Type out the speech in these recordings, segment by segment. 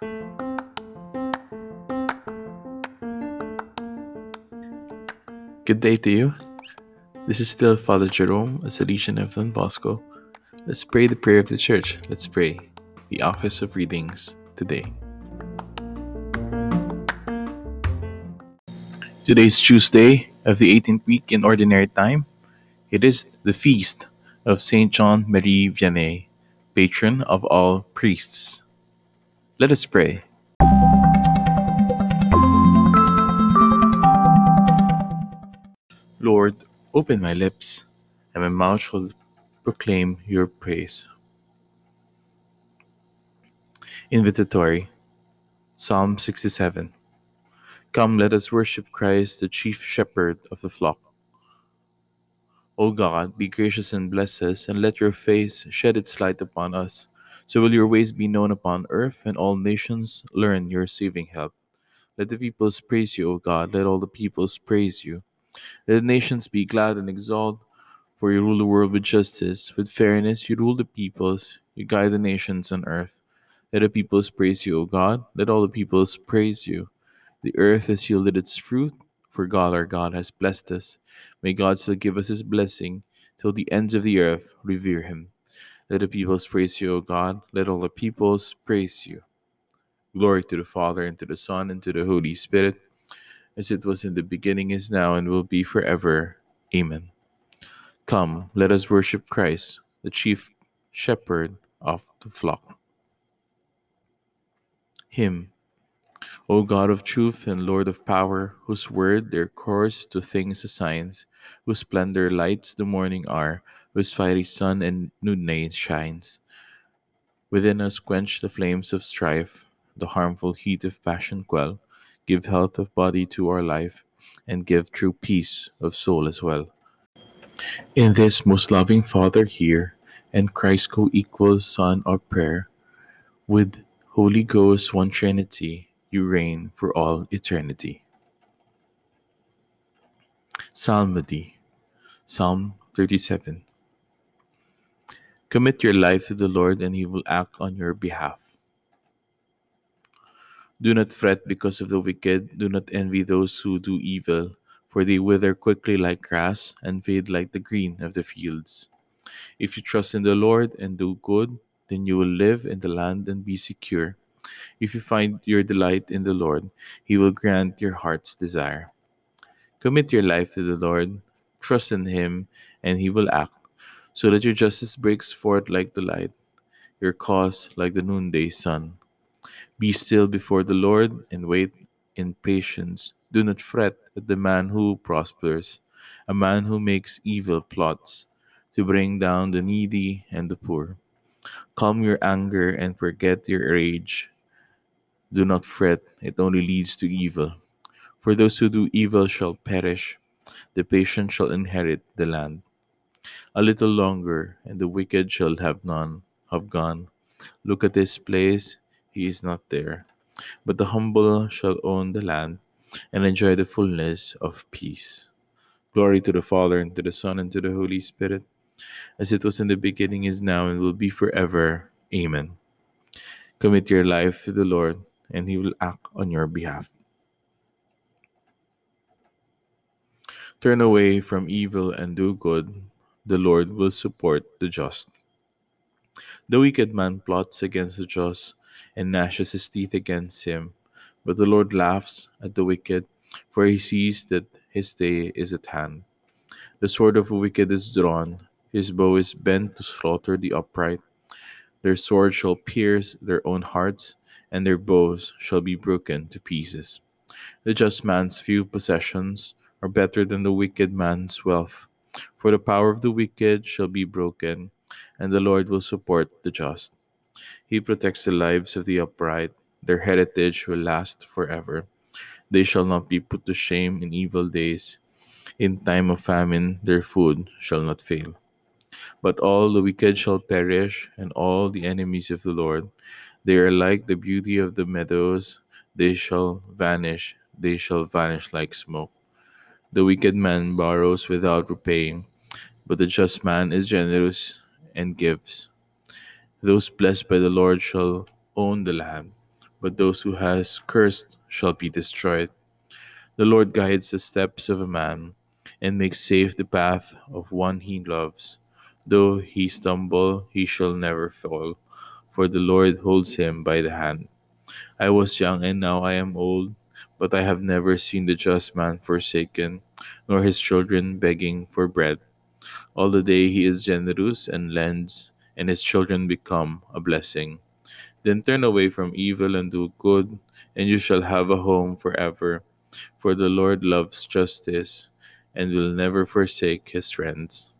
Good day to you. This is still Father Jerome, a Salesian of Don Bosco. Let's pray the prayer of the church. Let's pray the office of readings today. Today is Tuesday of the 18th week in Ordinary Time. It is the feast of Saint John Marie Vianney, patron of all priests. Let us pray. Lord, open my lips, and my mouth shall proclaim your praise. Invitatory Psalm 67 Come, let us worship Christ, the chief shepherd of the flock. O God, be gracious and bless us, and let your face shed its light upon us. So will your ways be known upon earth, and all nations learn your saving help. Let the peoples praise you, O God, let all the peoples praise you. Let the nations be glad and exult, for you rule the world with justice. With fairness, you rule the peoples, you guide the nations on earth. Let the peoples praise you, O God. Let all the peoples praise you. The earth has yielded its fruit, for God our God has blessed us. May God still give us his blessing, till the ends of the earth revere him. Let the peoples praise you, O God. Let all the peoples praise you. Glory to the Father, and to the Son, and to the Holy Spirit as it was in the beginning, is now, and will be forever. Amen. Come, let us worship Christ, the chief shepherd of the flock. Hymn, O God of truth and Lord of power, whose word their course to things assigns, whose splendor lights the morning hour, whose fiery sun and noonday shines. Within us quench the flames of strife, the harmful heat of passion quell give health of body to our life, and give true peace of soul as well. In this most loving Father here, and Christ co equal Son of prayer, with Holy Ghost one Trinity, you reign for all eternity. Psalmody, Psalm 37. Commit your life to the Lord, and He will act on your behalf. Do not fret because of the wicked, do not envy those who do evil, for they wither quickly like grass and fade like the green of the fields. If you trust in the Lord and do good, then you will live in the land and be secure. If you find your delight in the Lord, He will grant your heart's desire. Commit your life to the Lord, trust in Him, and He will act, so that your justice breaks forth like the light, your cause like the noonday sun. Be still before the Lord and wait in patience. Do not fret at the man who prospers, a man who makes evil plots to bring down the needy and the poor. Calm your anger and forget your rage. Do not fret, it only leads to evil. For those who do evil shall perish, the patient shall inherit the land. A little longer, and the wicked shall have none, have gone. Look at this place, he is not there. But the humble shall own the land and enjoy the fullness of peace. Glory to the Father, and to the Son, and to the Holy Spirit, as it was in the beginning, is now, and will be forever. Amen. Commit your life to the Lord, and He will act on your behalf. Turn away from evil and do good. The Lord will support the just. The wicked man plots against the just and gnashes his teeth against him. But the Lord laughs at the wicked, for he sees that his day is at hand. The sword of the wicked is drawn, his bow is bent to slaughter the upright. Their sword shall pierce their own hearts, and their bows shall be broken to pieces. The just man's few possessions are better than the wicked man's wealth, for the power of the wicked shall be broken, and the Lord will support the just. He protects the lives of the upright. Their heritage will last forever. They shall not be put to shame in evil days. In time of famine, their food shall not fail. But all the wicked shall perish, and all the enemies of the Lord. They are like the beauty of the meadows. They shall vanish. They shall vanish like smoke. The wicked man borrows without repaying, but the just man is generous and gives. Those blessed by the Lord shall own the land, but those who has cursed shall be destroyed. The Lord guides the steps of a man, and makes safe the path of one he loves. Though he stumble, he shall never fall, for the Lord holds him by the hand. I was young, and now I am old, but I have never seen the just man forsaken, nor his children begging for bread. All the day he is generous and lends, and his children become a blessing. Then turn away from evil and do good, and you shall have a home forever. For the Lord loves justice and will never forsake his friends.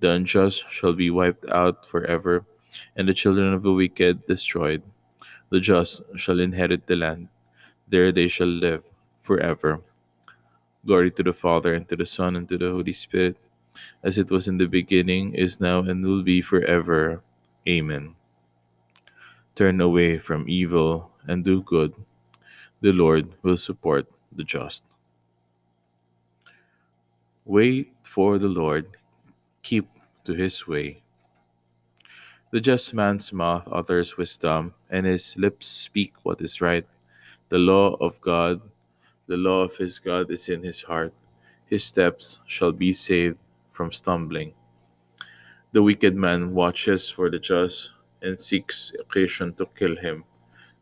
The unjust shall be wiped out forever, and the children of the wicked destroyed. The just shall inherit the land, there they shall live forever. Glory to the Father, and to the Son, and to the Holy Spirit, as it was in the beginning, is now, and will be forever. Amen. Turn away from evil and do good. The Lord will support the just. Wait for the Lord, keep to his way. The just man's mouth utters wisdom, and his lips speak what is right. The law of God, the law of his God is in his heart. His steps shall be saved from stumbling. The wicked man watches for the just and seeks occasion to kill him.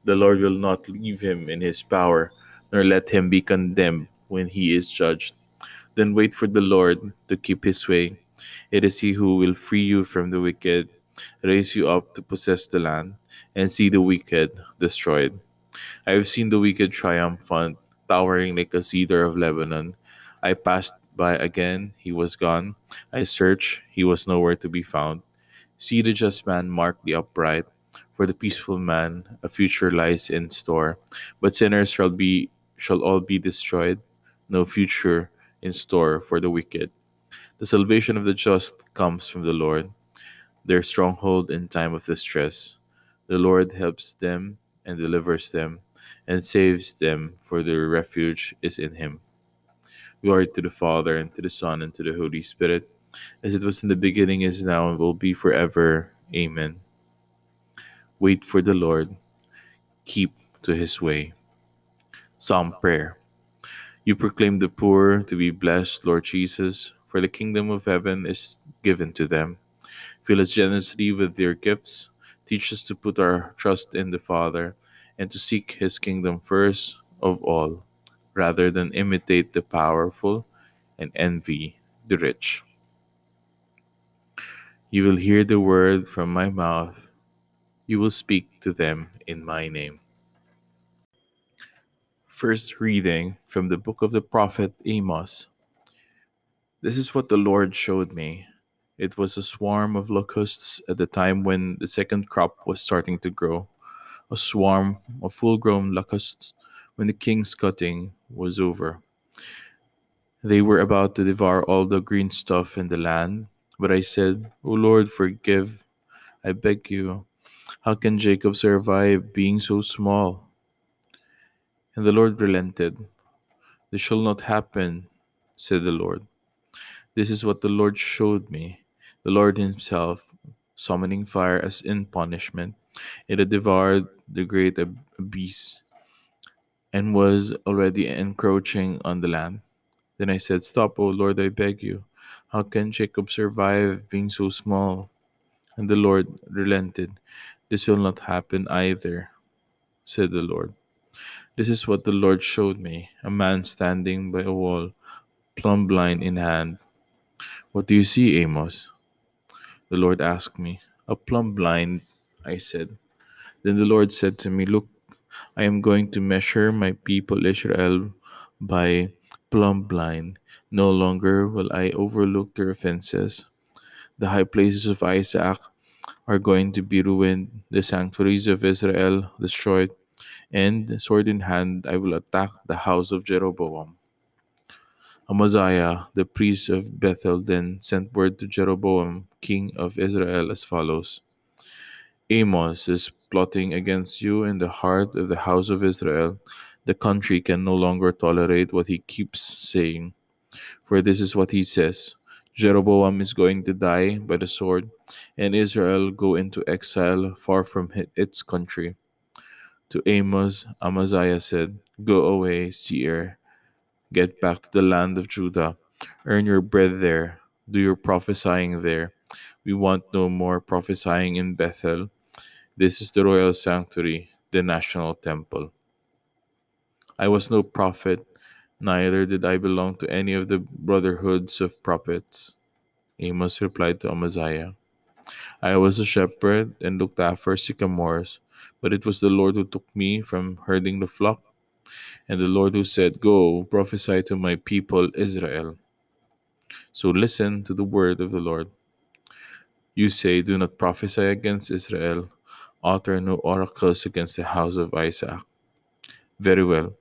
The Lord will not leave him in his power, nor let him be condemned when he is judged. Then wait for the Lord to keep his way. It is he who will free you from the wicked, raise you up to possess the land, and see the wicked destroyed. I have seen the wicked triumphant, towering like a cedar of Lebanon. I passed by again, he was gone. I searched, he was nowhere to be found. See the just man mark the upright. For the peaceful man, a future lies in store. But sinners shall be shall all be destroyed. No future in store for the wicked. The salvation of the just comes from the Lord, their stronghold in time of distress. The Lord helps them and delivers them and saves them, for their refuge is in him. Glory to the Father, and to the Son, and to the Holy Spirit, as it was in the beginning, is now, and will be forever. Amen. Wait for the Lord, keep to his way. Psalm Prayer. You proclaim the poor to be blessed, Lord Jesus, for the kingdom of heaven is given to them. Fill us generously with your gifts. Teach us to put our trust in the Father and to seek his kingdom first of all, rather than imitate the powerful and envy the rich. You will hear the word from my mouth. You will speak to them in my name. First reading from the book of the prophet Amos. This is what the Lord showed me. It was a swarm of locusts at the time when the second crop was starting to grow, a swarm of full grown locusts when the king's cutting was over. They were about to devour all the green stuff in the land, but I said, O Lord, forgive, I beg you. How can Jacob survive being so small? And the Lord relented. This shall not happen, said the Lord. This is what the Lord showed me. The Lord Himself, summoning fire as in punishment, it had devoured the great abyss and was already encroaching on the land. Then I said, Stop, O Lord, I beg you. How can Jacob survive being so small? And the Lord relented. This will not happen either, said the Lord. This is what the Lord showed me a man standing by a wall, plumb line in hand. What do you see, Amos? The Lord asked me. A plumb line, I said. Then the Lord said to me, Look, I am going to measure my people Israel by plumb line. No longer will I overlook their offenses. The high places of Isaac are going to be ruined, the sanctuaries of Israel destroyed, and sword in hand I will attack the house of Jeroboam. Amaziah, the priest of Bethel, then sent word to Jeroboam, king of Israel, as follows Amos is plotting against you in the heart of the house of Israel. The country can no longer tolerate what he keeps saying. For this is what he says Jeroboam is going to die by the sword, and Israel go into exile far from its country. To Amos, Amaziah said, Go away, seer, get back to the land of Judah, earn your bread there, do your prophesying there. We want no more prophesying in Bethel. This is the royal sanctuary, the national temple. I was no prophet, neither did I belong to any of the brotherhoods of prophets. Amos replied to Amaziah, I was a shepherd and looked after sycamores, but it was the Lord who took me from herding the flock, and the Lord who said, Go, prophesy to my people Israel. So listen to the word of the Lord. You say, Do not prophesy against Israel, utter no oracles against the house of Isaac. Very well.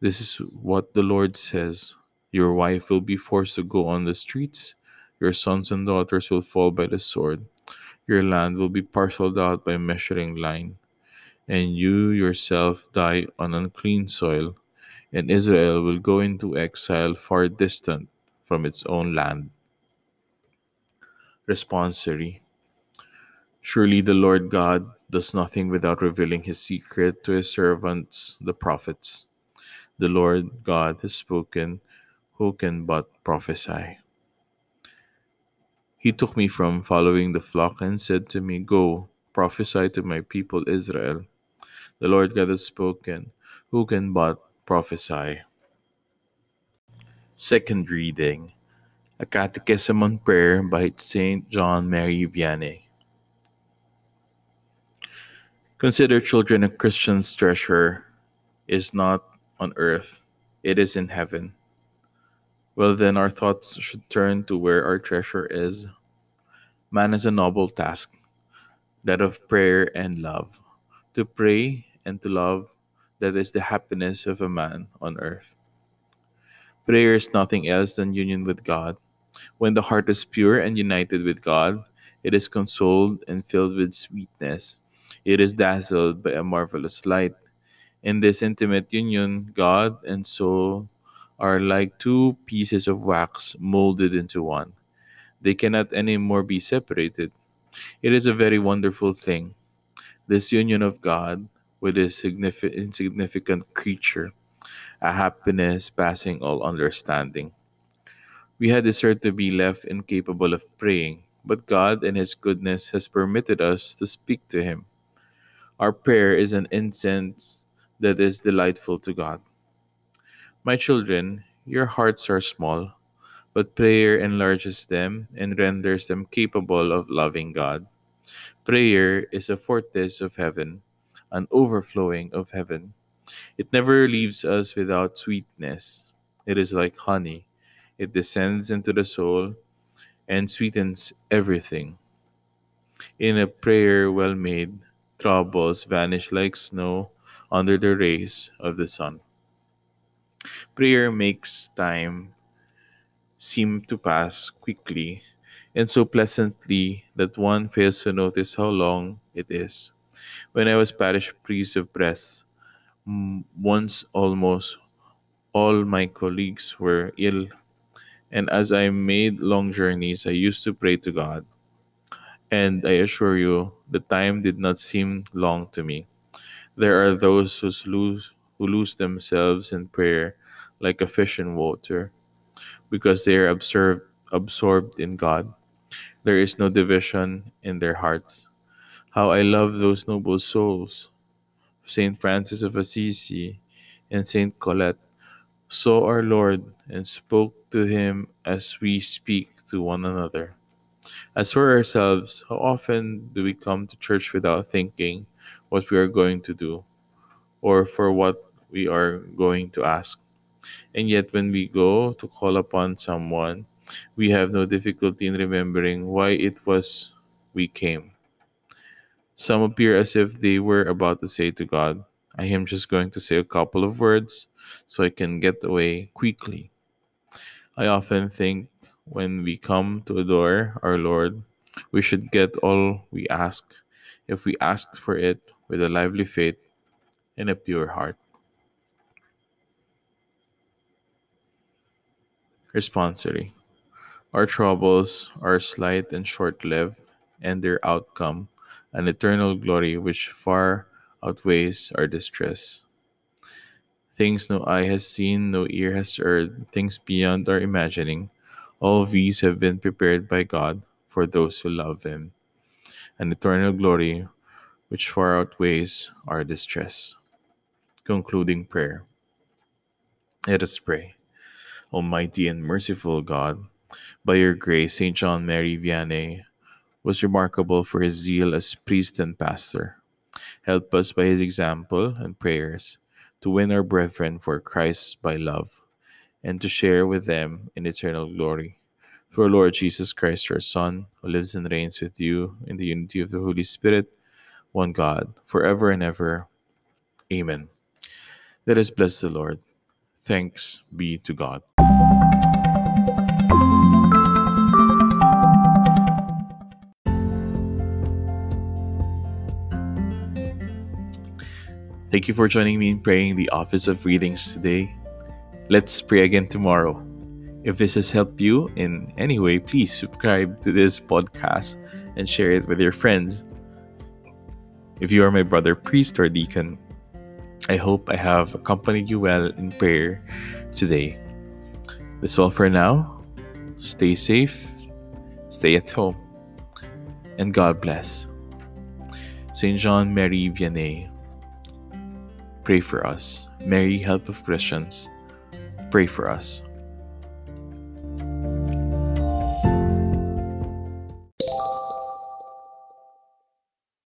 This is what the Lord says Your wife will be forced to go on the streets, your sons and daughters will fall by the sword, your land will be parceled out by measuring line, and you yourself die on unclean soil, and Israel will go into exile far distant from its own land. Responsory Surely the Lord God does nothing without revealing his secret to his servants, the prophets. The Lord God has spoken, who can but prophesy? He took me from following the flock and said to me, Go, prophesy to my people Israel. The Lord God has spoken, who can but prophesy? Second reading A Catechism on Prayer by St. John Mary Vianney. Consider children a Christian's treasure is not on earth, it is in heaven. Well, then, our thoughts should turn to where our treasure is. Man has a noble task, that of prayer and love. To pray and to love, that is the happiness of a man on earth. Prayer is nothing else than union with God. When the heart is pure and united with God, it is consoled and filled with sweetness. It is dazzled by a marvelous light. In this intimate union, God and soul are like two pieces of wax molded into one. They cannot any more be separated. It is a very wonderful thing, this union of God with this insignificant creature, a happiness passing all understanding. We had deserved to be left incapable of praying, but God in His goodness has permitted us to speak to Him. Our prayer is an incense that is delightful to God. My children, your hearts are small, but prayer enlarges them and renders them capable of loving God. Prayer is a fortress of heaven, an overflowing of heaven. It never leaves us without sweetness. It is like honey, it descends into the soul and sweetens everything. In a prayer well made, troubles vanish like snow under the rays of the sun. Prayer makes time seem to pass quickly and so pleasantly that one fails to notice how long it is. When I was parish priest of Bresse, once almost all my colleagues were ill, and as I made long journeys, I used to pray to God and I assure you, the time did not seem long to me. There are those who lose, who lose themselves in prayer like a fish in water because they are absorbed, absorbed in God. There is no division in their hearts. How I love those noble souls. Saint Francis of Assisi and Saint Colette saw our Lord and spoke to him as we speak to one another. As for ourselves, how often do we come to church without thinking what we are going to do or for what we are going to ask? And yet, when we go to call upon someone, we have no difficulty in remembering why it was we came. Some appear as if they were about to say to God, I am just going to say a couple of words so I can get away quickly. I often think when we come to adore our Lord, we should get all we ask if we ask for it with a lively faith and a pure heart. Responsory Our troubles are slight and short lived, and their outcome an eternal glory which far outweighs our distress. Things no eye has seen, no ear has heard, things beyond our imagining, all these have been prepared by God for those who love Him, an eternal glory which far outweighs our distress. Concluding prayer. Let us pray. Almighty and merciful God, by your grace, St. John Mary Vianney was remarkable for his zeal as priest and pastor. Help us by his example and prayers to win our brethren for Christ by love and to share with them in eternal glory. For our Lord Jesus Christ, your Son, who lives and reigns with you in the unity of the Holy Spirit, one God, forever and ever. Amen. Let us bless the Lord. Thanks be to God. Thank you for joining me in praying the Office of Readings today. Let's pray again tomorrow. If this has helped you in any way, please subscribe to this podcast and share it with your friends. If you are my brother, priest, or deacon, I hope I have accompanied you well in prayer today. That's all for now. Stay safe, stay at home, and God bless. St. John Mary Vianney Pray for us. Mary, help of Christians, pray for us.